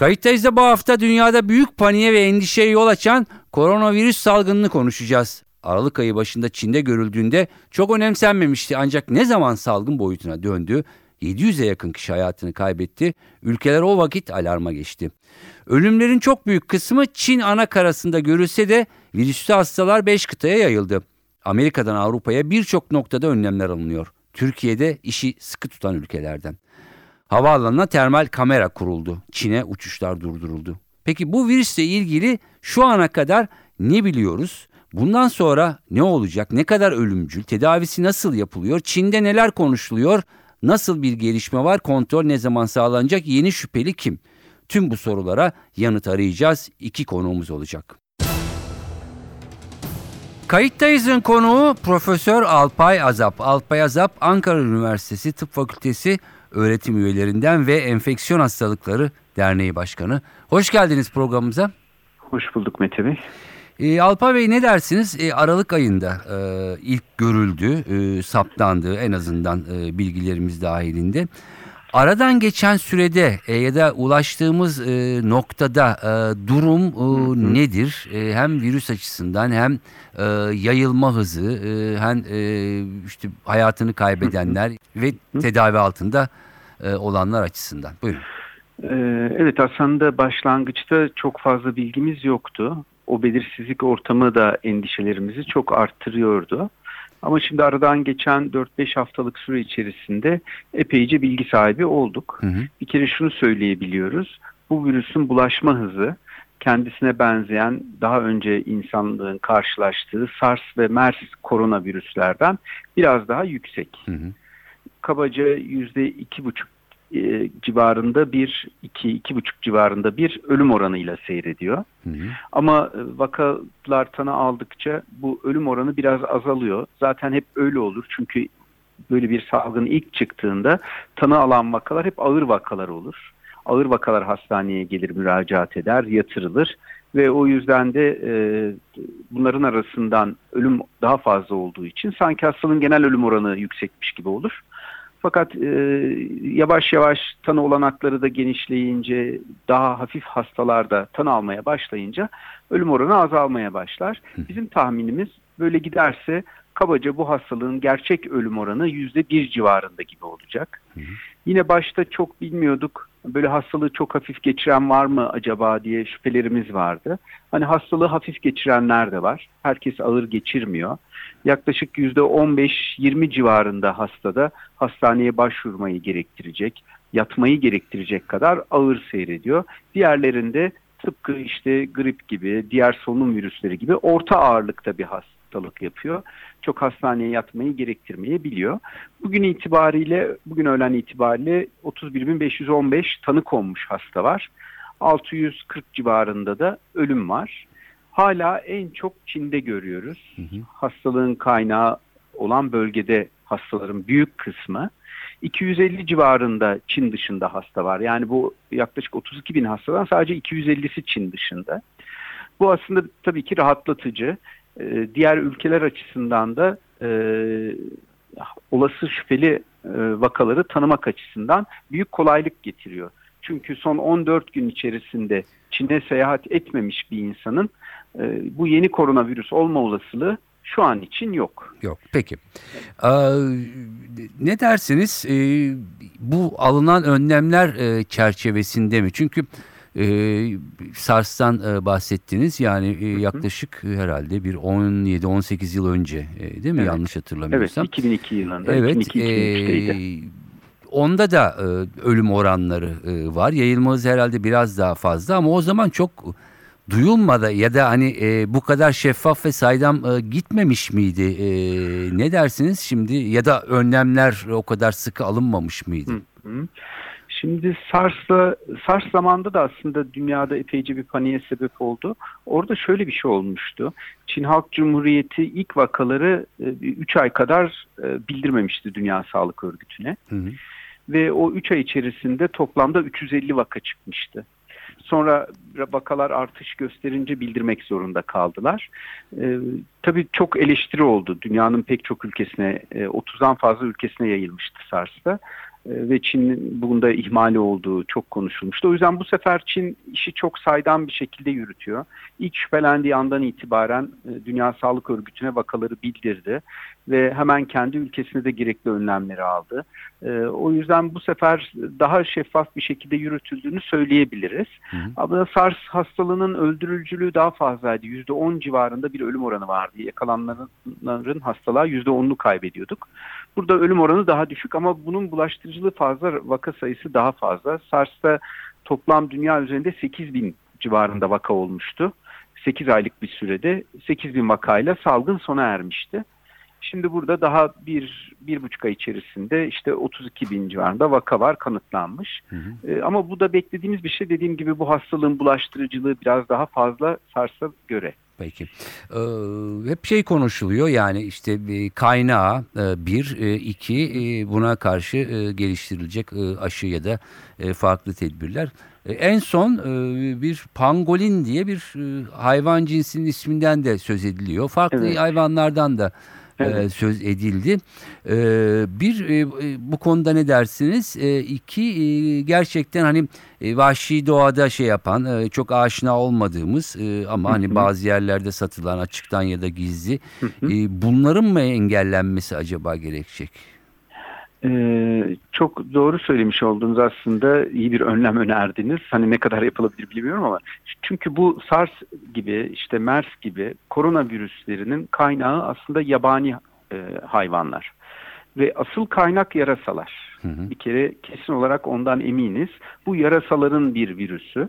Kayıttayız da bu hafta dünyada büyük paniğe ve endişeye yol açan koronavirüs salgınını konuşacağız. Aralık ayı başında Çin'de görüldüğünde çok önemsenmemişti ancak ne zaman salgın boyutuna döndü 700'e yakın kişi hayatını kaybetti. Ülkeler o vakit alarma geçti. Ölümlerin çok büyük kısmı Çin ana karasında görülse de virüslü hastalar 5 kıtaya yayıldı. Amerika'dan Avrupa'ya birçok noktada önlemler alınıyor. Türkiye'de işi sıkı tutan ülkelerden. Havaalanına termal kamera kuruldu. Çin'e uçuşlar durduruldu. Peki bu virüsle ilgili şu ana kadar ne biliyoruz? Bundan sonra ne olacak? Ne kadar ölümcül? Tedavisi nasıl yapılıyor? Çin'de neler konuşuluyor? Nasıl bir gelişme var? Kontrol ne zaman sağlanacak? Yeni şüpheli kim? Tüm bu sorulara yanıt arayacağız. İki konuğumuz olacak. Kayıttayız'ın konuğu Profesör Alpay Azap. Alpay Azap Ankara Üniversitesi Tıp Fakültesi öğretim üyelerinden ve Enfeksiyon Hastalıkları Derneği Başkanı. Hoş geldiniz programımıza. Hoş bulduk Mete Bey. E, Alpa Bey ne dersiniz? E, Aralık ayında e, ilk görüldü, e, saptandı en azından e, bilgilerimiz dahilinde. Aradan geçen sürede e, ya da ulaştığımız e, noktada e, durum e, nedir? E, hem virüs açısından hem e, yayılma hızı e, hem e, işte hayatını kaybedenler ve tedavi altında e, olanlar açısından. Buyurun. Ee, evet aslında başlangıçta çok fazla bilgimiz yoktu. O belirsizlik ortamı da endişelerimizi çok arttırıyordu. Ama şimdi aradan geçen 4-5 haftalık süre içerisinde epeyce bilgi sahibi olduk. Hı hı. Bir kere şunu söyleyebiliyoruz. Bu virüsün bulaşma hızı kendisine benzeyen daha önce insanlığın karşılaştığı SARS ve MERS koronavirüslerden biraz daha yüksek. Hı hı. Kabaca %2,5 e, civarında bir, iki, iki buçuk civarında bir ölüm oranıyla seyrediyor. Hı hı. Ama e, vakalar tanı aldıkça bu ölüm oranı biraz azalıyor. Zaten hep öyle olur çünkü böyle bir salgın ilk çıktığında tanı alan vakalar hep ağır vakalar olur. Ağır vakalar hastaneye gelir, müracaat eder, yatırılır ve o yüzden de e, bunların arasından ölüm daha fazla olduğu için sanki hastalığın genel ölüm oranı yüksekmiş gibi olur. Fakat e, yavaş yavaş tanı olanakları da genişleyince, daha hafif hastalarda tanı almaya başlayınca ölüm oranı azalmaya başlar. Bizim tahminimiz böyle giderse kabaca bu hastalığın gerçek ölüm oranı yüzde bir civarında gibi olacak. Hı hı. Yine başta çok bilmiyorduk böyle hastalığı çok hafif geçiren var mı acaba diye şüphelerimiz vardı. Hani hastalığı hafif geçirenler de var. Herkes ağır geçirmiyor. Yaklaşık yüzde 15-20 civarında hastada hastaneye başvurmayı gerektirecek, yatmayı gerektirecek kadar ağır seyrediyor. Diğerlerinde tıpkı işte grip gibi, diğer solunum virüsleri gibi orta ağırlıkta bir hasta hastalık yapıyor. Çok hastaneye yatmayı gerektirmeyebiliyor. Bugün itibariyle, bugün öğlen itibariyle 31.515 tanı konmuş hasta var. 640 civarında da ölüm var. Hala en çok Çin'de görüyoruz. Hı hı. Hastalığın kaynağı olan bölgede hastaların büyük kısmı. 250 civarında Çin dışında hasta var. Yani bu yaklaşık 32 bin hastadan sadece 250'si Çin dışında. Bu aslında tabii ki rahatlatıcı. Ee, diğer ülkeler açısından da e, olası şüpheli e, vakaları tanımak açısından büyük kolaylık getiriyor. Çünkü son 14 gün içerisinde Çin'e seyahat etmemiş bir insanın e, bu yeni koronavirüs olma olasılığı şu an için yok. Yok. Peki. Ee, ne dersiniz? Ee, bu alınan önlemler e, çerçevesinde mi? Çünkü e, SARS'tan e, bahsettiniz. Yani e, yaklaşık e, herhalde bir 17-18 yıl önce e, değil mi? Evet. Yanlış hatırlamıyorsam. Evet 2002 yılında. Evet. 2002, e, onda da e, ölüm oranları e, var. Yayılma herhalde biraz daha fazla ama o zaman çok duyulmadı ya da hani e, bu kadar şeffaf ve saydam e, gitmemiş miydi? E, ne dersiniz şimdi ya da önlemler o kadar sıkı alınmamış mıydı? Hı hı. Şimdi SARS'la SARS zamanında da aslında dünyada epeyce bir paniğe sebep oldu. Orada şöyle bir şey olmuştu. Çin Halk Cumhuriyeti ilk vakaları 3 ay kadar bildirmemişti Dünya Sağlık Örgütü'ne. Hı hı. Ve o 3 ay içerisinde toplamda 350 vaka çıkmıştı. Sonra vakalar artış gösterince bildirmek zorunda kaldılar. Ee, tabii çok eleştiri oldu. Dünyanın pek çok ülkesine, 30'dan fazla ülkesine yayılmıştı SARS'ta. Ee, ve Çin'in bunda ihmali olduğu çok konuşulmuştu. O yüzden bu sefer Çin işi çok saydam bir şekilde yürütüyor. İlk şüphelendiği andan itibaren e, Dünya Sağlık Örgütü'ne vakaları bildirdi ve hemen kendi ülkesine de gerekli önlemleri aldı. E, o yüzden bu sefer daha şeffaf bir şekilde yürütüldüğünü söyleyebiliriz. Hı hı. Ama SARS hastalığının öldürücülüğü daha fazlaydı. %10 civarında bir ölüm oranı vardı. Yakalananların hastalığa %10'unu kaybediyorduk. Burada ölüm oranı daha düşük ama bunun bulaştırıcılığı fazla, vaka sayısı daha fazla. SARS'ta toplam dünya üzerinde 8 bin civarında vaka olmuştu. 8 aylık bir sürede 8 bin vakayla salgın sona ermişti. Şimdi burada daha bir, bir buçuk ay içerisinde işte 32 bin civarında vaka var kanıtlanmış. Hı hı. E, ama bu da beklediğimiz bir şey. Dediğim gibi bu hastalığın bulaştırıcılığı biraz daha fazla SARS'a göre. Peki. Ee, hep şey konuşuluyor yani işte kaynağı e, bir, e, iki e, buna karşı geliştirilecek aşı ya da farklı tedbirler. En son bir pangolin diye bir hayvan cinsinin isminden de söz ediliyor. Farklı evet. hayvanlardan da evet. söz edildi. Bir bu konuda ne dersiniz? İki gerçekten hani vahşi doğada şey yapan çok aşina olmadığımız ama hani bazı yerlerde satılan açıktan ya da gizli bunların mı engellenmesi acaba gerekecek? Ee, çok doğru söylemiş oldunuz aslında iyi bir önlem önerdiniz. Hani ne kadar yapılabilir bilmiyorum ama çünkü bu SARS gibi işte MERS gibi koronavirüslerinin kaynağı aslında yabani e, hayvanlar ve asıl kaynak yarasalar. Hı hı. Bir kere kesin olarak ondan eminiz. Bu yarasaların bir virüsü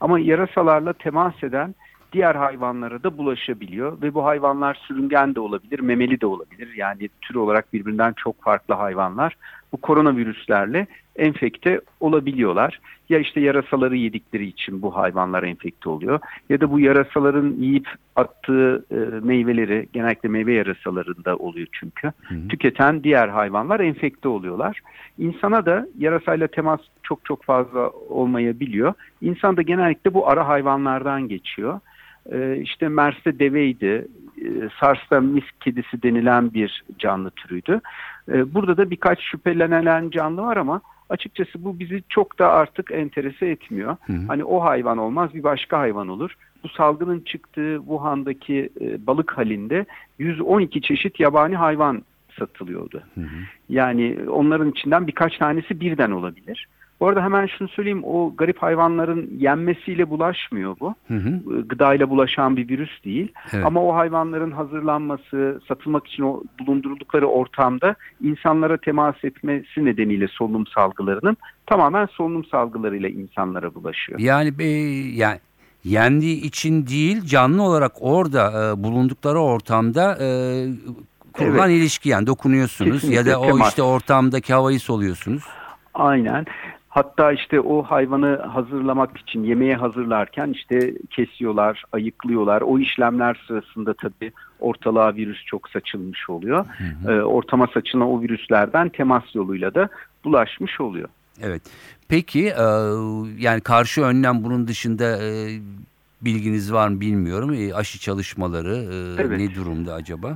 ama yarasalarla temas eden diğer hayvanlara da bulaşabiliyor ve bu hayvanlar sürüngen de olabilir, memeli de olabilir. Yani tür olarak birbirinden çok farklı hayvanlar bu koronavirüslerle enfekte olabiliyorlar. Ya işte yarasaları yedikleri için bu hayvanlar enfekte oluyor ya da bu yarasaların yiyip attığı e, meyveleri genellikle meyve yarasalarında oluyor çünkü. Hı hı. Tüketen diğer hayvanlar enfekte oluyorlar. İnsana da yarasayla temas çok çok fazla olmayabiliyor. İnsan da genellikle bu ara hayvanlardan geçiyor. E, işte Mers'te deveydi, e, Sars'ta mis kedisi denilen bir canlı türüydü. E, burada da birkaç şüphelenilen canlı var ama açıkçası bu bizi çok da artık enterese etmiyor. Hı hı. Hani o hayvan olmaz bir başka hayvan olur. Bu salgının çıktığı Wuhan'daki e, balık halinde 112 çeşit yabani hayvan satılıyordu. Hı hı. Yani onların içinden birkaç tanesi birden olabilir. Bu arada hemen şunu söyleyeyim o garip hayvanların yenmesiyle bulaşmıyor bu. Hı hı. Gıdayla bulaşan bir virüs değil. Evet. Ama o hayvanların hazırlanması, satılmak için o bulunduruldukları ortamda insanlara temas etmesi nedeniyle solunum salgılarının tamamen solunum salgılarıyla insanlara bulaşıyor. Yani e, yani yendiği için değil canlı olarak orada e, bulundukları ortamda e, kurulan evet. ilişki yani dokunuyorsunuz Kesinlikle, ya da o temas. işte ortamdaki havayı soluyorsunuz. Aynen. Hatta işte o hayvanı hazırlamak için yemeğe hazırlarken işte kesiyorlar, ayıklıyorlar. O işlemler sırasında tabii ortalığa virüs çok saçılmış oluyor. Hı hı. E, ortama saçılan o virüslerden temas yoluyla da bulaşmış oluyor. Evet. Peki e, yani karşı önlem bunun dışında e, bilginiz var mı bilmiyorum. E, aşı çalışmaları e, evet. ne durumda acaba?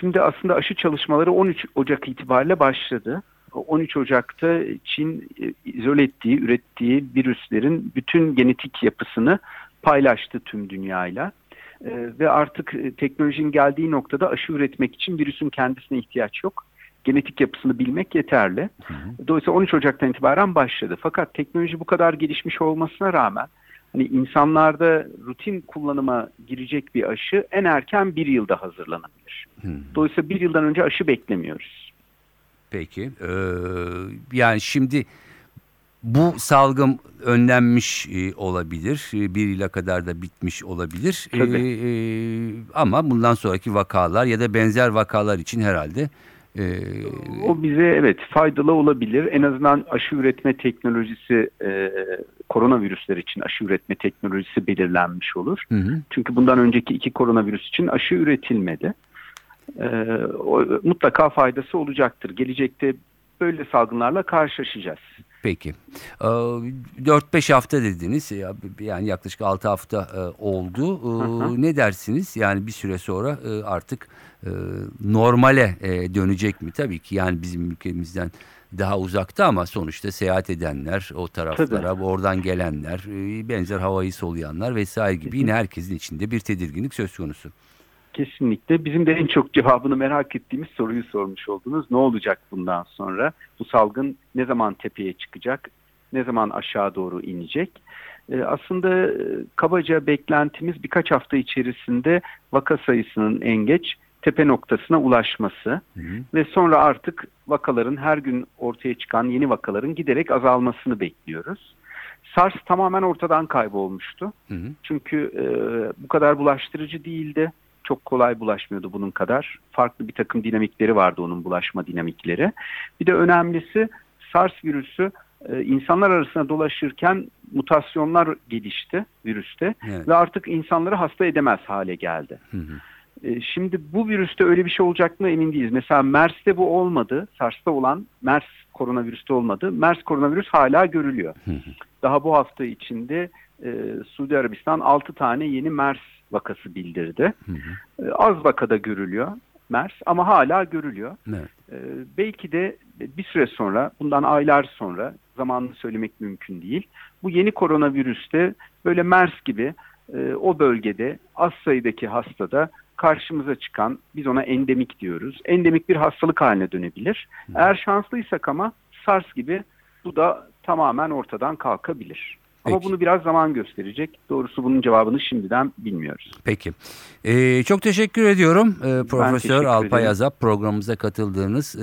Şimdi aslında aşı çalışmaları 13 Ocak itibariyle başladı. 13 Ocak'ta Çin e, izole ettiği, ürettiği virüslerin bütün genetik yapısını paylaştı tüm dünyayla. E, ve artık e, teknolojinin geldiği noktada aşı üretmek için virüsün kendisine ihtiyaç yok. Genetik yapısını bilmek yeterli. Dolayısıyla 13 Ocak'tan itibaren başladı. Fakat teknoloji bu kadar gelişmiş olmasına rağmen hani insanlarda rutin kullanıma girecek bir aşı en erken bir yılda hazırlanabilir. Dolayısıyla bir yıldan önce aşı beklemiyoruz. Peki. Ee, yani şimdi bu salgın önlenmiş e, olabilir. E, bir yıla kadar da bitmiş olabilir. E, e, ama bundan sonraki vakalar ya da benzer vakalar için herhalde Ee, o bize evet faydalı olabilir. En azından aşı üretme teknolojisi e, koronavirüsler için aşı üretme teknolojisi belirlenmiş olur. Hı hı. Çünkü bundan önceki iki koronavirüs için aşı üretilmedi. E, o, mutlaka faydası olacaktır. Gelecekte böyle salgınlarla karşılaşacağız. Peki. 4-5 ee, hafta dediniz. Yani yaklaşık 6 hafta e, oldu. Hı hı. Ne dersiniz? Yani bir süre sonra e, artık e, normale dönecek mi? Tabii ki yani bizim ülkemizden daha uzakta ama sonuçta seyahat edenler, o taraflara, Tabii. oradan gelenler, benzer havayı soluyanlar vesaire gibi yine herkesin içinde bir tedirginlik söz konusu. Kesinlikle. Bizim de en çok cevabını merak ettiğimiz soruyu sormuş oldunuz. Ne olacak bundan sonra? Bu salgın ne zaman tepeye çıkacak? Ne zaman aşağı doğru inecek? Ee, aslında e, kabaca beklentimiz birkaç hafta içerisinde vaka sayısının en geç tepe noktasına ulaşması hı hı. ve sonra artık vakaların her gün ortaya çıkan yeni vakaların giderek azalmasını bekliyoruz. SARS tamamen ortadan kaybolmuştu. Hı hı. Çünkü e, bu kadar bulaştırıcı değildi çok kolay bulaşmıyordu bunun kadar. Farklı bir takım dinamikleri vardı onun bulaşma dinamikleri. Bir de önemlisi SARS virüsü e, insanlar arasında dolaşırken mutasyonlar gelişti virüste evet. ve artık insanları hasta edemez hale geldi. Hı hı. E, şimdi bu virüste öyle bir şey olacak mı emin değiliz. Mesela MERS'te bu olmadı. SARS'ta olan MERS koronavirüste olmadı. MERS koronavirüs hala görülüyor. Hı hı. Daha bu hafta içinde e, Suudi Arabistan 6 tane yeni MERS vakası bildirdi. Hı hı. Ee, az vakada görülüyor MERS ama hala görülüyor. Evet. Ee, belki de bir süre sonra, bundan aylar sonra, zamanını söylemek mümkün değil. Bu yeni koronavirüste böyle MERS gibi e, o bölgede az sayıdaki hastada karşımıza çıkan, biz ona endemik diyoruz. Endemik bir hastalık haline dönebilir. Hı. Eğer şanslıysak ama SARS gibi bu da tamamen ortadan kalkabilir. Ama Peki. bunu biraz zaman gösterecek. Doğrusu bunun cevabını şimdiden bilmiyoruz. Peki. Ee, çok teşekkür ediyorum ee, Profesör teşekkür Alpay ederim. Azap programımıza katıldığınız e,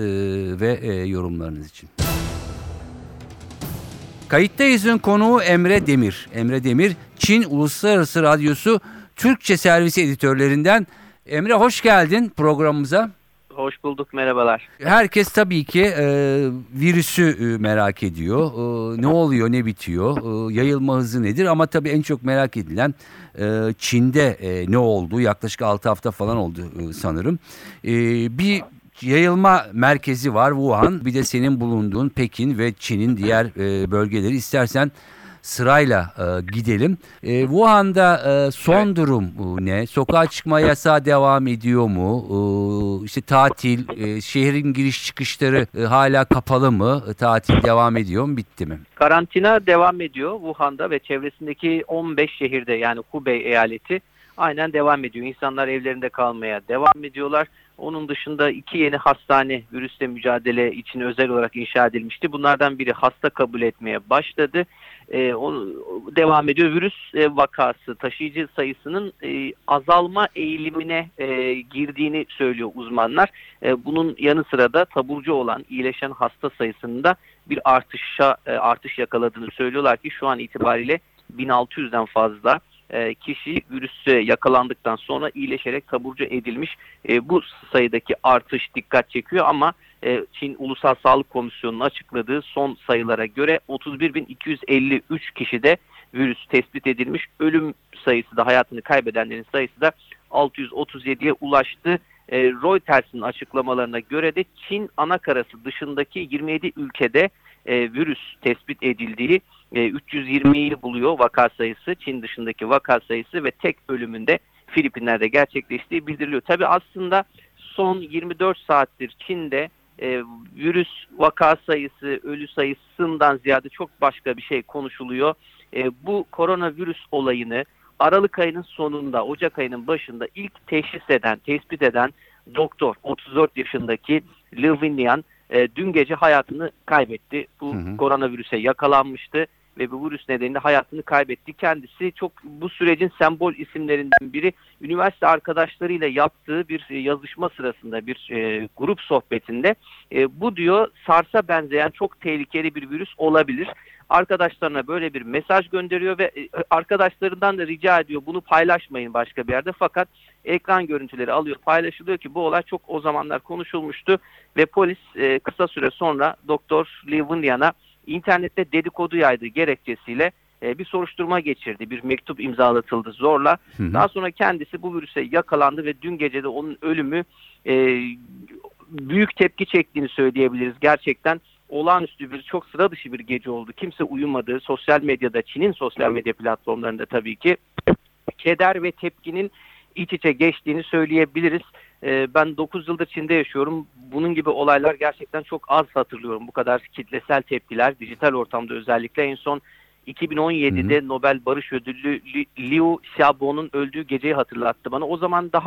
ve e, yorumlarınız için. Kayıttayız'ın konuğu Emre Demir. Emre Demir, Çin Uluslararası Radyosu Türkçe Servisi editörlerinden. Emre hoş geldin programımıza. Hoş bulduk, merhabalar. Herkes tabii ki e, virüsü e, merak ediyor. E, ne oluyor, ne bitiyor, e, yayılma hızı nedir? Ama tabii en çok merak edilen e, Çin'de e, ne oldu? Yaklaşık 6 hafta falan oldu e, sanırım. E, bir yayılma merkezi var Wuhan. Bir de senin bulunduğun Pekin ve Çin'in diğer e, bölgeleri. İstersen sırayla e, gidelim. E, Wuhan'da e, son evet. durum e, ne? Sokağa çıkma yasağı devam ediyor mu? E, işte tatil, e, şehrin giriş çıkışları e, hala kapalı mı? E, tatil devam ediyor mu? Bitti mi? Karantina devam ediyor Wuhan'da ve çevresindeki 15 şehirde yani Hubei eyaleti aynen devam ediyor. İnsanlar evlerinde kalmaya devam ediyorlar. Onun dışında iki yeni hastane virüsle mücadele için özel olarak inşa edilmişti. Bunlardan biri hasta kabul etmeye başladı e, o, devam ediyor. Virüs e, vakası taşıyıcı sayısının e, azalma eğilimine e, girdiğini söylüyor uzmanlar. E, bunun yanı sıra da taburcu olan iyileşen hasta sayısında bir artışa e, artış yakaladığını söylüyorlar ki şu an itibariyle 1600'den fazla e, kişi virüse yakalandıktan sonra iyileşerek taburcu edilmiş. E, bu sayıdaki artış dikkat çekiyor ama e, Çin Ulusal Sağlık Komisyonu'nun açıkladığı son sayılara göre 31.253 kişide virüs tespit edilmiş. Ölüm sayısı da hayatını kaybedenlerin sayısı da 637'ye ulaştı. Reuters'in açıklamalarına göre de Çin anakarası dışındaki 27 ülkede virüs tespit edildiği 320'yi buluyor vaka sayısı. Çin dışındaki vaka sayısı ve tek ölümünde Filipinler'de gerçekleştiği bildiriliyor. Tabi aslında son 24 saattir Çin'de e, virüs vaka sayısı, ölü sayısından ziyade çok başka bir şey konuşuluyor. E, bu koronavirüs olayını Aralık ayının sonunda, Ocak ayının başında ilk teşhis eden, tespit eden doktor 34 yaşındaki Liu Winlian e, dün gece hayatını kaybetti. Bu hı hı. koronavirüse yakalanmıştı ve bu virüs nedeniyle hayatını kaybetti. Kendisi çok bu sürecin sembol isimlerinden biri. Üniversite arkadaşlarıyla yaptığı bir e, yazışma sırasında bir e, grup sohbetinde e, bu diyor SARS'a benzeyen çok tehlikeli bir virüs olabilir. arkadaşlarına böyle bir mesaj gönderiyor ve e, arkadaşlarından da rica ediyor bunu paylaşmayın başka bir yerde fakat ekran görüntüleri alıyor paylaşılıyor ki bu olay çok o zamanlar konuşulmuştu ve polis e, kısa süre sonra Doktor Lee Wunyan'a internette dedikodu yaydığı gerekçesiyle e, bir soruşturma geçirdi. Bir mektup imzalatıldı zorla. Hı hı. Daha sonra kendisi bu virüse yakalandı ve dün gece de onun ölümü e, büyük tepki çektiğini söyleyebiliriz. Gerçekten olağanüstü bir, çok sıra dışı bir gece oldu. Kimse uyumadı. Sosyal medyada, Çin'in sosyal medya platformlarında tabii ki keder ve tepkinin iç içe geçtiğini söyleyebiliriz. Ee, ben 9 yıldır Çin'de yaşıyorum. Bunun gibi olaylar gerçekten çok az hatırlıyorum. Bu kadar kitlesel tepkiler, dijital ortamda özellikle en son 2017'de Nobel Barış Ödüllü Li- Liu Xiaobo'nun öldüğü geceyi hatırlattı bana. O zaman daha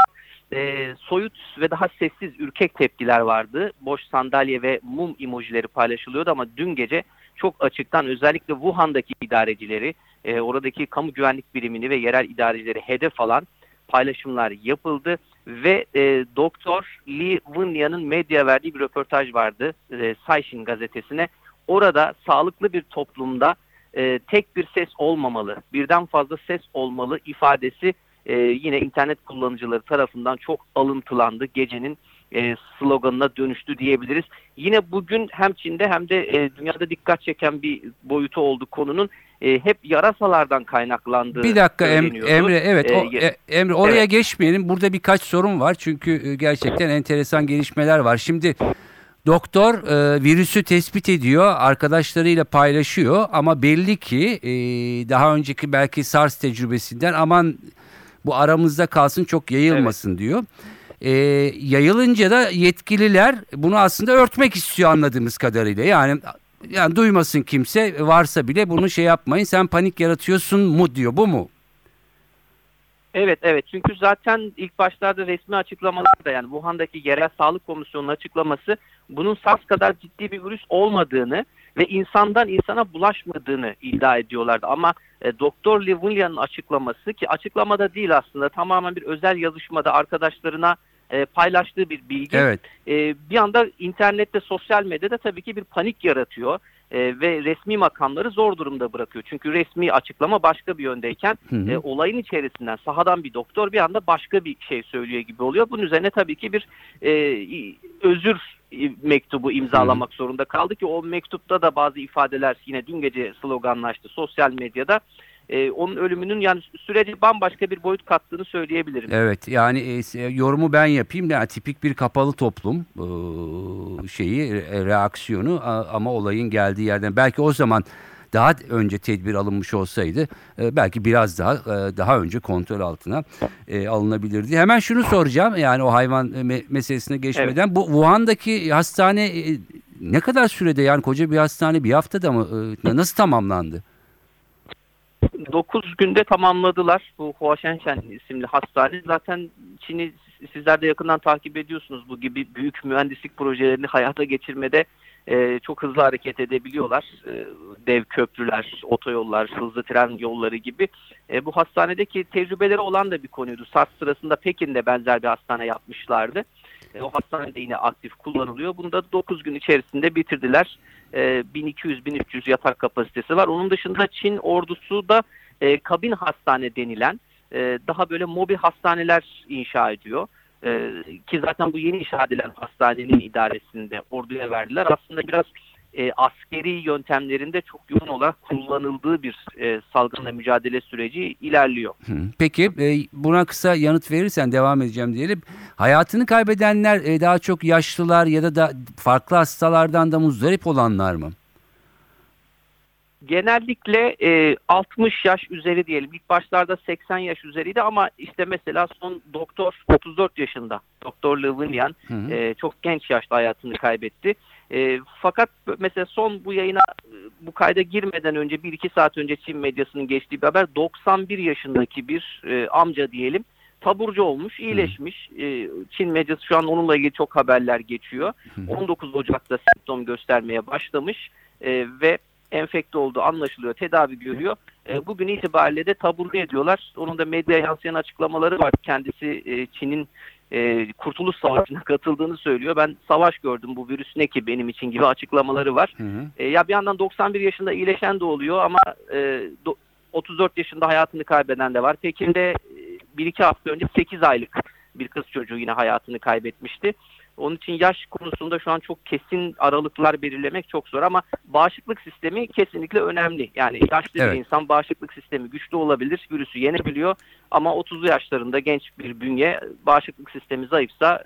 e, soyut ve daha sessiz, ürkek tepkiler vardı. Boş sandalye ve mum emojileri paylaşılıyordu ama dün gece çok açıktan özellikle Wuhan'daki idarecileri, e, oradaki kamu güvenlik birimini ve yerel idarecileri hedef alan paylaşımlar yapıldı ve e, Doktor Lee Wunyan'ın medya verdiği bir röportaj vardı e, Saishin gazetesine. Orada sağlıklı bir toplumda e, tek bir ses olmamalı, birden fazla ses olmalı ifadesi e, yine internet kullanıcıları tarafından çok alıntılandı. Gecenin e, sloganına dönüştü diyebiliriz. Yine bugün hem Çin'de hem de e, dünyada dikkat çeken bir boyutu oldu konunun. E, hep yarasalardan kaynaklandığı Bir dakika Em-. Emre evet o, Ee, e, Emre oraya evet. geçmeyelim. Burada birkaç sorun var çünkü e, gerçekten enteresan gelişmeler var. Şimdi doktor e, virüsü tespit ediyor, arkadaşlarıyla paylaşıyor ama belli ki e, daha önceki belki SARS tecrübesinden aman bu aramızda kalsın çok yayılmasın diyor. E, yayılınca da yetkililer bunu aslında örtmek istiyor anladığımız kadarıyla. Yani yani duymasın kimse varsa bile bunu şey yapmayın sen panik yaratıyorsun mu diyor bu mu? Evet evet çünkü zaten ilk başlarda resmi açıklamalarda yani Wuhan'daki yerel sağlık komisyonunun açıklaması bunun SARS kadar ciddi bir virüs olmadığını ve insandan insana bulaşmadığını iddia ediyorlardı. Ama e, Doktor Lee Wunyan'ın açıklaması ki açıklamada değil aslında tamamen bir özel yazışmada arkadaşlarına e, paylaştığı bir bilgi. Evet. E, bir anda internette, sosyal medyada tabii ki bir panik yaratıyor e, ve resmi makamları zor durumda bırakıyor. Çünkü resmi açıklama başka bir yöndeyken Hı hı. e, olayın içerisinden sahadan bir doktor bir anda başka bir şey söylüyor gibi oluyor. Bunun üzerine tabii ki bir e, özür mektubu imzalamak zorunda kaldı ki o mektupta da bazı ifadeler yine dün gece sloganlaştı sosyal medyada. E, onun ölümünün yani sürece bambaşka bir boyut kattığını söyleyebilirim. Evet yani e, yorumu ben yapayım. Yani tipik bir kapalı toplum e, şeyi re- reaksiyonu ama olayın geldiği yerden belki o zaman daha önce tedbir alınmış olsaydı e, belki biraz daha e, daha önce kontrol altına e, alınabilirdi. Hemen şunu soracağım yani o hayvan e, me- meselesine geçmeden bu Wuhan'daki hastane e, ne kadar sürede yani koca bir hastane bir haftada mı e, nasıl tamamlandı? 9 günde tamamladılar bu Huaşenşen isimli hastane. Zaten Çin'i sizler de yakından takip ediyorsunuz. Bu gibi büyük mühendislik projelerini hayata geçirmede e, çok hızlı hareket edebiliyorlar. E, dev köprüler, otoyollar, hızlı tren yolları gibi. E, bu hastanedeki tecrübeleri olan da bir konuydu. SARS sırasında Pekin'de benzer bir hastane yapmışlardı. E, o hastanede yine aktif kullanılıyor. Bunu da 9 gün içerisinde bitirdiler. E, 1200-1300 yatak kapasitesi var. Onun dışında Çin ordusu da e, kabin hastane denilen e, daha böyle mobil hastaneler inşa ediyor. E, ki zaten bu yeni inşa edilen hastanenin idaresinde orduya verdiler. Aslında biraz e, askeri yöntemlerinde çok yoğun olarak kullanıldığı bir e, salgınla mücadele süreci ilerliyor. Peki e, buna kısa yanıt verirsen devam edeceğim diyelim. Hayatını kaybedenler e, daha çok yaşlılar ya da da farklı hastalardan da muzdarip olanlar mı? Genellikle e, 60 yaş üzeri diyelim. İlk başlarda 80 yaş üzeriydi ama işte mesela son doktor 34 yaşında. Doktor Levinian e, çok genç yaşta hayatını kaybetti. E, fakat mesela son bu yayına bu kayda girmeden önce 1-2 saat önce Çin medyasının geçtiği bir haber 91 yaşındaki bir e, amca diyelim taburcu olmuş, iyileşmiş. E, Çin medyası şu an onunla ilgili çok haberler geçiyor. Hı hı. 19 Ocak'ta semptom göstermeye başlamış e, ve enfekte olduğu anlaşılıyor, tedavi görüyor. E, bugün itibariyle de taburcu ediyorlar. Onun da medya yansıyan açıklamaları var. Kendisi e, Çin'in e, Kurtuluş Savaşı'na katıldığını söylüyor. Ben savaş gördüm bu virüs ne ki benim için gibi açıklamaları var. Hı hı. E, ya bir yandan 91 yaşında iyileşen de oluyor ama e, do- 34 yaşında hayatını kaybeden de var. Pekin'de e, bir iki hafta önce 8 aylık bir kız çocuğu yine hayatını kaybetmişti. Onun için yaş konusunda şu an çok kesin aralıklar belirlemek çok zor ama bağışıklık sistemi kesinlikle önemli. Yani yaşlı Evet. bir insan bağışıklık sistemi güçlü olabilir, virüsü yenebiliyor ama 30'lu yaşlarında genç bir bünye bağışıklık sistemi zayıfsa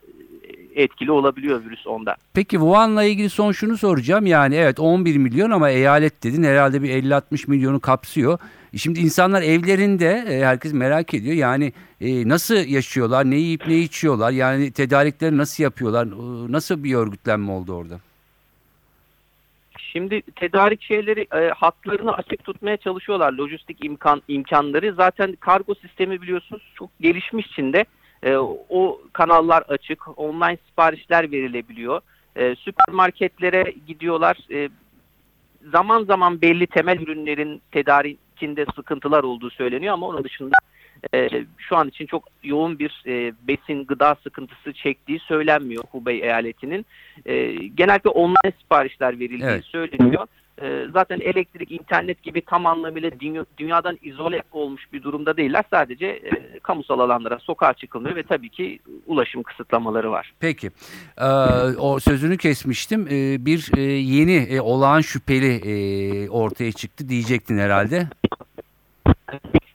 e, etkili olabiliyor virüs onda. Peki Wuhan'la ilgili son şunu soracağım. Yani evet 11 milyon ama eyalet dedin herhalde bir 50-60 milyonu kapsıyor. Şimdi insanlar evlerinde e, herkes merak ediyor. Yani e, nasıl yaşıyorlar, ne yiyip ne içiyorlar? Yani tedarikleri nasıl yapıyorlar? Nasıl bir örgütlenme oldu orada? Şimdi tedarik şeyleri e, hatlarını açık tutmaya çalışıyorlar. Lojistik imkan imkanları zaten kargo sistemi biliyorsunuz çok gelişmiş Çin'de. E, o kanallar açık, online siparişler verilebiliyor. E, süpermarketlere gidiyorlar. E, zaman zaman belli temel ürünlerin tedarikinde sıkıntılar olduğu söyleniyor ama onun dışında e, şu an için çok yoğun bir e, besin gıda sıkıntısı çektiği söylenmiyor Hubei eyaletinin. E, genellikle online siparişler verildiği Evet. söyleniyor. E, zaten elektrik, internet gibi tam anlamıyla dünya- dünyadan izole olmuş bir durumda değiller. Sadece e, kamusal alanlara sokağa çıkılmıyor ve tabii ki ulaşım kısıtlamaları var. Peki. Ee, o sözünü kesmiştim. Ee, bir e, yeni e, olağan şüpheli e, ortaya çıktı diyecektin herhalde.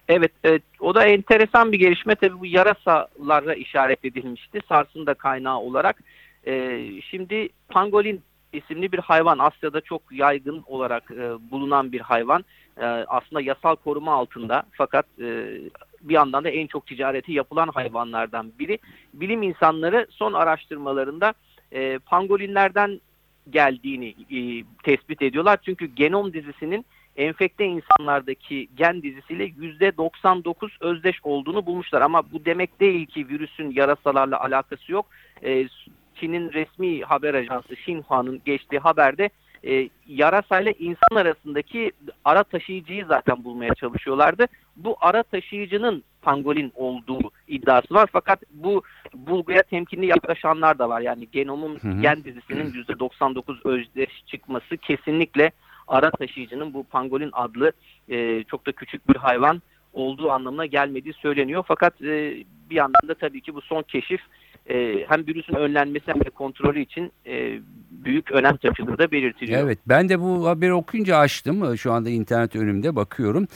Evet, evet, o da enteresan bir gelişme. Tabii bu yarasalara işaret edilmişti. Sars'ın da kaynağı olarak. Ee, şimdi pangolin isimli bir hayvan Asya'da çok yaygın olarak e, bulunan bir hayvan. E, aslında yasal koruma altında fakat e, bir yandan da en çok ticareti yapılan hayvanlardan biri. Bilim insanları son araştırmalarında e, pangolinlerden geldiğini e, tespit ediyorlar. Çünkü genom dizisinin enfekte insanlardaki gen dizisiyle %99 özdeş olduğunu bulmuşlar. Ama bu demek değil ki virüsün yarasalarla alakası yok. Ee, Çin'in resmi haber ajansı Xinhua'nın geçtiği haberde e, yarasayla insan arasındaki ara taşıyıcıyı zaten bulmaya çalışıyorlardı. Bu ara taşıyıcının pangolin olduğu iddiası var. Fakat bu bulguya temkinli yaklaşanlar da var. Yani genomun Hı hı. gen dizisinin %99 özdeş çıkması kesinlikle ara taşıyıcının bu pangolin adlı e, çok da küçük bir hayvan olduğu anlamına gelmediği söyleniyor. Fakat e, bir yandan da tabii ki bu son keşif e, hem virüsün önlenmesi hem de kontrolü için e, büyük önem taşıdığı da belirtiliyor. Evet ben de bu haberi okuyunca açtım. Şu anda internet önümde bakıyorum.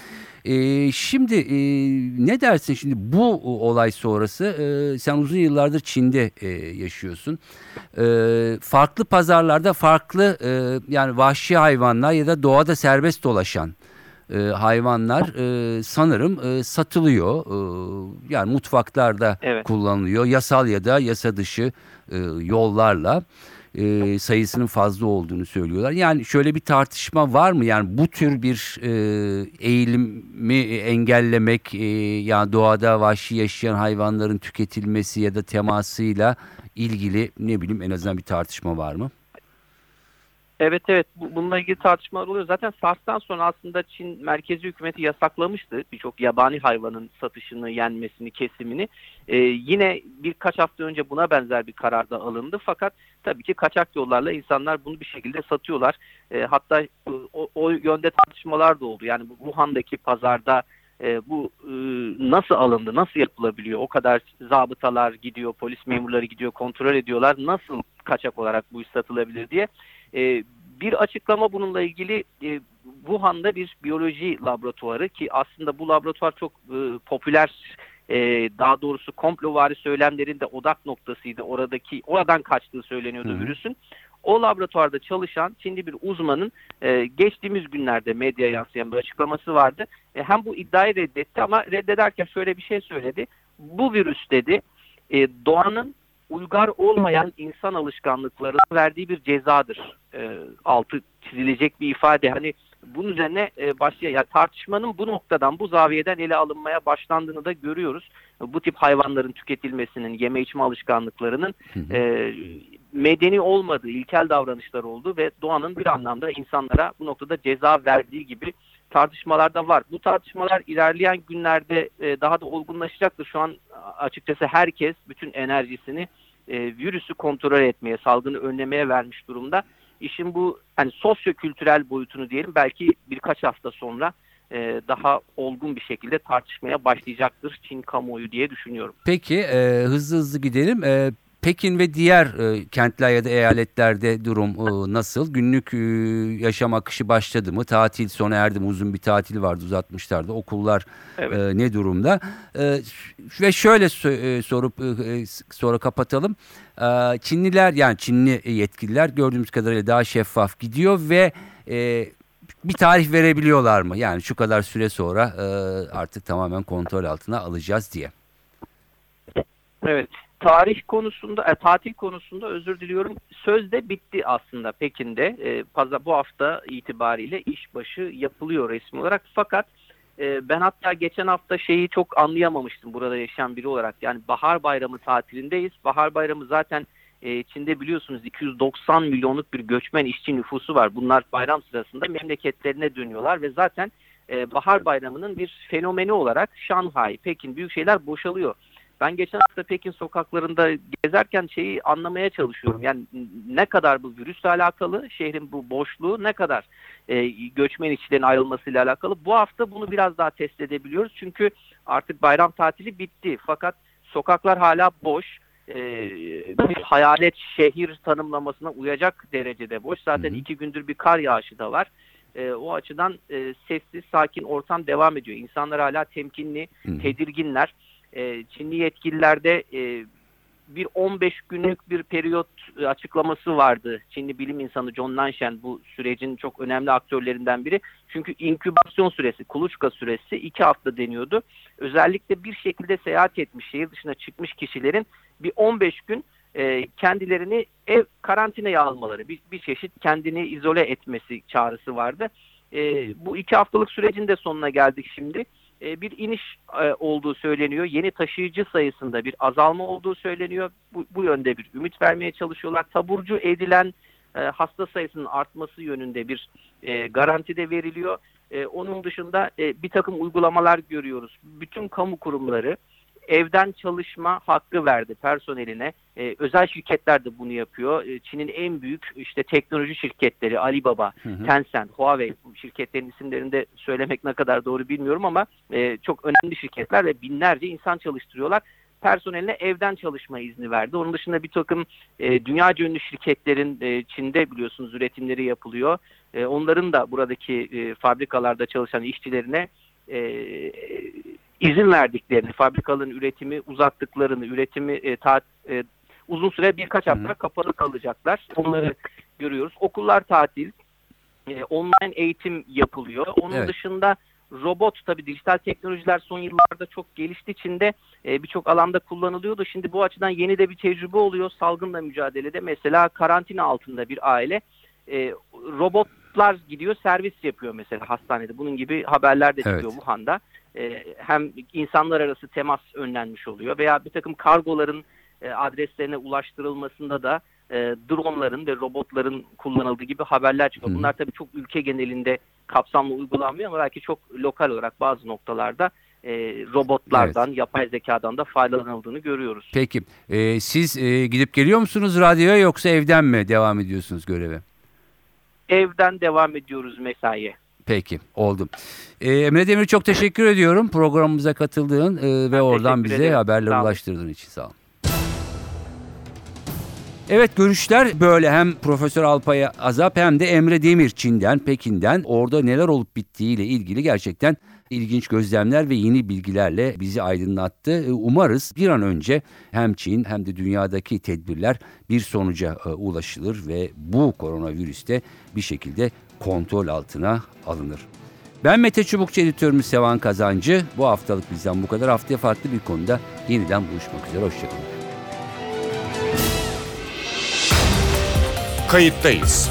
Ee, şimdi e, ne dersin şimdi bu olay sonrası e, sen uzun yıllardır Çin'de e, yaşıyorsun. E, farklı pazarlarda farklı e, yani vahşi hayvanlar ya da doğada serbest dolaşan e, hayvanlar e, sanırım e, satılıyor. E, yani mutfaklarda Evet. kullanılıyor. Yasal ya da yasa dışı e, yollarla e, sayısının fazla olduğunu söylüyorlar. Yani şöyle bir tartışma var mı? Yani bu tür bir e, eğilimi engellemek, e, yani doğada vahşi yaşayan hayvanların tüketilmesi ya da temasıyla ilgili ne bileyim en azından bir tartışma var mı? Evet evet Bu- bununla ilgili tartışmalar oluyor. Zaten SARS'tan sonra aslında Çin merkezi hükümeti yasaklamıştı birçok yabani hayvanın satışını, yenmesini, kesimini. Ee, yine birkaç hafta önce buna benzer bir karar da alındı. Fakat tabii ki kaçak yollarla insanlar bunu bir şekilde satıyorlar. Ee, hatta o, o yönde tartışmalar da oldu. Yani Wuhan'daki pazarda e, bu e, nasıl alındı, nasıl yapılabiliyor? O kadar zabıtalar gidiyor, polis memurları gidiyor, kontrol ediyorlar. Nasıl kaçak olarak bu iş satılabilir diye. E, bir açıklama bununla ilgili e, Wuhan'da bir biyoloji laboratuvarı ki aslında bu laboratuvar çok e, popüler e, daha doğrusu komplovari söylemlerin de odak noktasıydı. Oradaki oradan kaçtığı söyleniyordu Hı hı. virüsün. O laboratuvarda çalışan Çinli bir uzmanın e, geçtiğimiz günlerde medyaya yansıyan bir açıklaması vardı. E, hem bu iddiayı reddetti ama reddederken şöyle bir şey söyledi. Bu virüs dedi e, doğanın uygar olmayan insan alışkanlıklarına verdiği bir cezadır. E, altı çizilecek bir ifade. Hani bunun üzerine e, başlıyor. Yani tartışmanın bu noktadan, bu zaviyeden ele alınmaya başlandığını da görüyoruz. Bu tip hayvanların tüketilmesinin, yeme içme alışkanlıklarının Hı hı. e, medeni olmadığı, ilkel davranışlar oldu ve doğanın bir anlamda insanlara bu noktada ceza verdiği gibi tartışmalar da var. Bu tartışmalar ilerleyen günlerde e, daha da olgunlaşacaktır. Şu an açıkçası herkes bütün enerjisini e, virüsü kontrol etmeye, salgını önlemeye vermiş durumda. İşin bu hani sosyo-kültürel boyutunu diyelim belki birkaç hafta sonra e, daha olgun bir şekilde tartışmaya başlayacaktır Çin kamuoyu diye düşünüyorum. Peki e, hızlı hızlı gidelim. E, Pekin ve diğer e, kentler ya da eyaletlerde durum e, nasıl? Günlük e, yaşam akışı başladı mı? Tatil sona erdi mi? Uzun bir tatil vardı uzatmışlardı. Okullar Evet. e, ne durumda? E, ve şöyle sö- e, sorup e, sonra kapatalım. E, Çinliler yani Çinli yetkililer gördüğümüz kadarıyla daha şeffaf gidiyor ve e, bir tarih verebiliyorlar mı? Yani şu kadar süre sonra e, artık tamamen kontrol altına alacağız diye. Evet. Tarih konusunda, e, tatil konusunda özür diliyorum. Sözde bitti aslında Pekin'de. E, pazar bu hafta itibariyle işbaşı yapılıyor resmi olarak. Fakat e, ben hatta geçen hafta şeyi çok anlayamamıştım burada yaşayan biri olarak. Yani Bahar Bayramı tatilindeyiz. Bahar Bayramı zaten e, Çin'de biliyorsunuz 290 milyonluk bir göçmen işçi nüfusu var. Bunlar bayram sırasında memleketlerine dönüyorlar ve zaten e, Bahar Bayramı'nın bir fenomeni olarak Şanghay, Pekin büyük şeyler boşalıyor. Ben geçen hafta Pekin sokaklarında gezerken şeyi anlamaya çalışıyorum. Yani ne kadar bu virüsle alakalı, şehrin bu boşluğu ne kadar e, göçmen işçilerin ayrılmasıyla alakalı. Bu hafta bunu biraz daha test edebiliyoruz. Çünkü artık bayram tatili bitti. Fakat sokaklar hala boş. E, bir hayalet şehir tanımlamasına uyacak derecede boş. Zaten iki gündür bir kar yağışı da var. E, o açıdan e, sessiz, sakin ortam devam ediyor. İnsanlar hala temkinli, Hı hı. E, Çinli yetkililerde e, bir 15 günlük bir periyot e, açıklaması vardı. Çinli bilim insanı John Nanshan bu sürecin çok önemli aktörlerinden biri. Çünkü inkübasyon süresi, kuluçka süresi 2 hafta deniyordu. Özellikle bir şekilde seyahat etmiş, şehir dışına çıkmış kişilerin bir 15 gün e, kendilerini ev karantinaya almaları, bir, bir çeşit kendini izole etmesi çağrısı vardı. E, bu iki haftalık sürecin de sonuna geldik şimdi. E, bir iniş e, olduğu söyleniyor. Yeni taşıyıcı sayısında bir azalma olduğu söyleniyor. Bu, bu yönde bir ümit vermeye çalışıyorlar. Taburcu edilen e, hasta sayısının artması yönünde bir garanti de veriliyor. Onun dışında bir takım uygulamalar görüyoruz. Bütün kamu kurumları evden çalışma hakkı verdi personeline. E, özel şirketler de bunu yapıyor. E, Çin'in en büyük işte teknoloji şirketleri Alibaba, Hı hı. Tencent, Huawei şirketlerin isimlerini de söylemek ne kadar doğru bilmiyorum ama e, çok önemli şirketler ve binlerce insan çalıştırıyorlar. Personeline evden çalışma izni verdi. Onun dışında bir takım e, dünyaca ünlü şirketlerin e, Çin'de biliyorsunuz üretimleri yapılıyor. E, onların da buradaki e, fabrikalarda çalışan işçilerine e, izin verdiklerini, fabrikaların üretimi uzattıklarını, üretimi e, ta, e, uzun süre birkaç hafta kapalı kalacaklar. Onları görüyoruz. Okullar tatil, e, online eğitim yapılıyor. Onun Evet. dışında robot tabii dijital teknolojiler son yıllarda çok geliştiği için de e, birçok alanda kullanılıyordu. Şimdi bu açıdan yeni de bir tecrübe oluyor salgınla mücadelede. Mesela karantina altında bir aile e, robotlar gidiyor servis yapıyor mesela hastanede. Bunun gibi haberler de çıkıyor Evet. Wuhan'da. E, hem insanlar arası temas önlenmiş oluyor veya bir takım kargoların e, adreslerine ulaştırılmasında da e, dronların ve robotların kullanıldığı gibi haberler çıkıyor. Bunlar tabii çok ülke genelinde kapsamlı uygulanmıyor ama belki çok lokal olarak bazı noktalarda e, robotlardan, yapay zekadan da faydalanıldığını görüyoruz. Peki e, siz e, gidip geliyor musunuz radyoya yoksa evden mi devam ediyorsunuz göreve? Evden devam ediyoruz mesaiye. Peki oldu. E, Emre Demir çok teşekkür ediyorum programımıza katıldığın e, ve Ben oradan bize ederim. haberler Sağ olun. ulaştırdığın için sağ olun. Evet görüşler böyle hem Profesör Alpay Azap hem de Emre Demir Çin'den, Pekin'den orada neler olup bittiğiyle ilgili gerçekten ilginç gözlemler ve yeni bilgilerle bizi aydınlattı. E, Umarız bir an önce hem Çin hem de dünyadaki tedbirler bir sonuca e, ulaşılır ve bu koronavirüste bir şekilde kontrol altına alınır. Ben Mete Çubukçu editörümüz Sevan Kazancı. Bu haftalık bizden bu kadar. Haftaya farklı bir konuda yeniden buluşmak üzere. Hoşçakalın. Kayıttayız.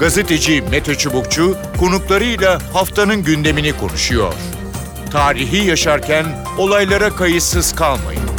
Gazeteci Mete Çubukçu konuklarıyla haftanın gündemini konuşuyor. Tarihi yaşarken olaylara kayıtsız kalmayın.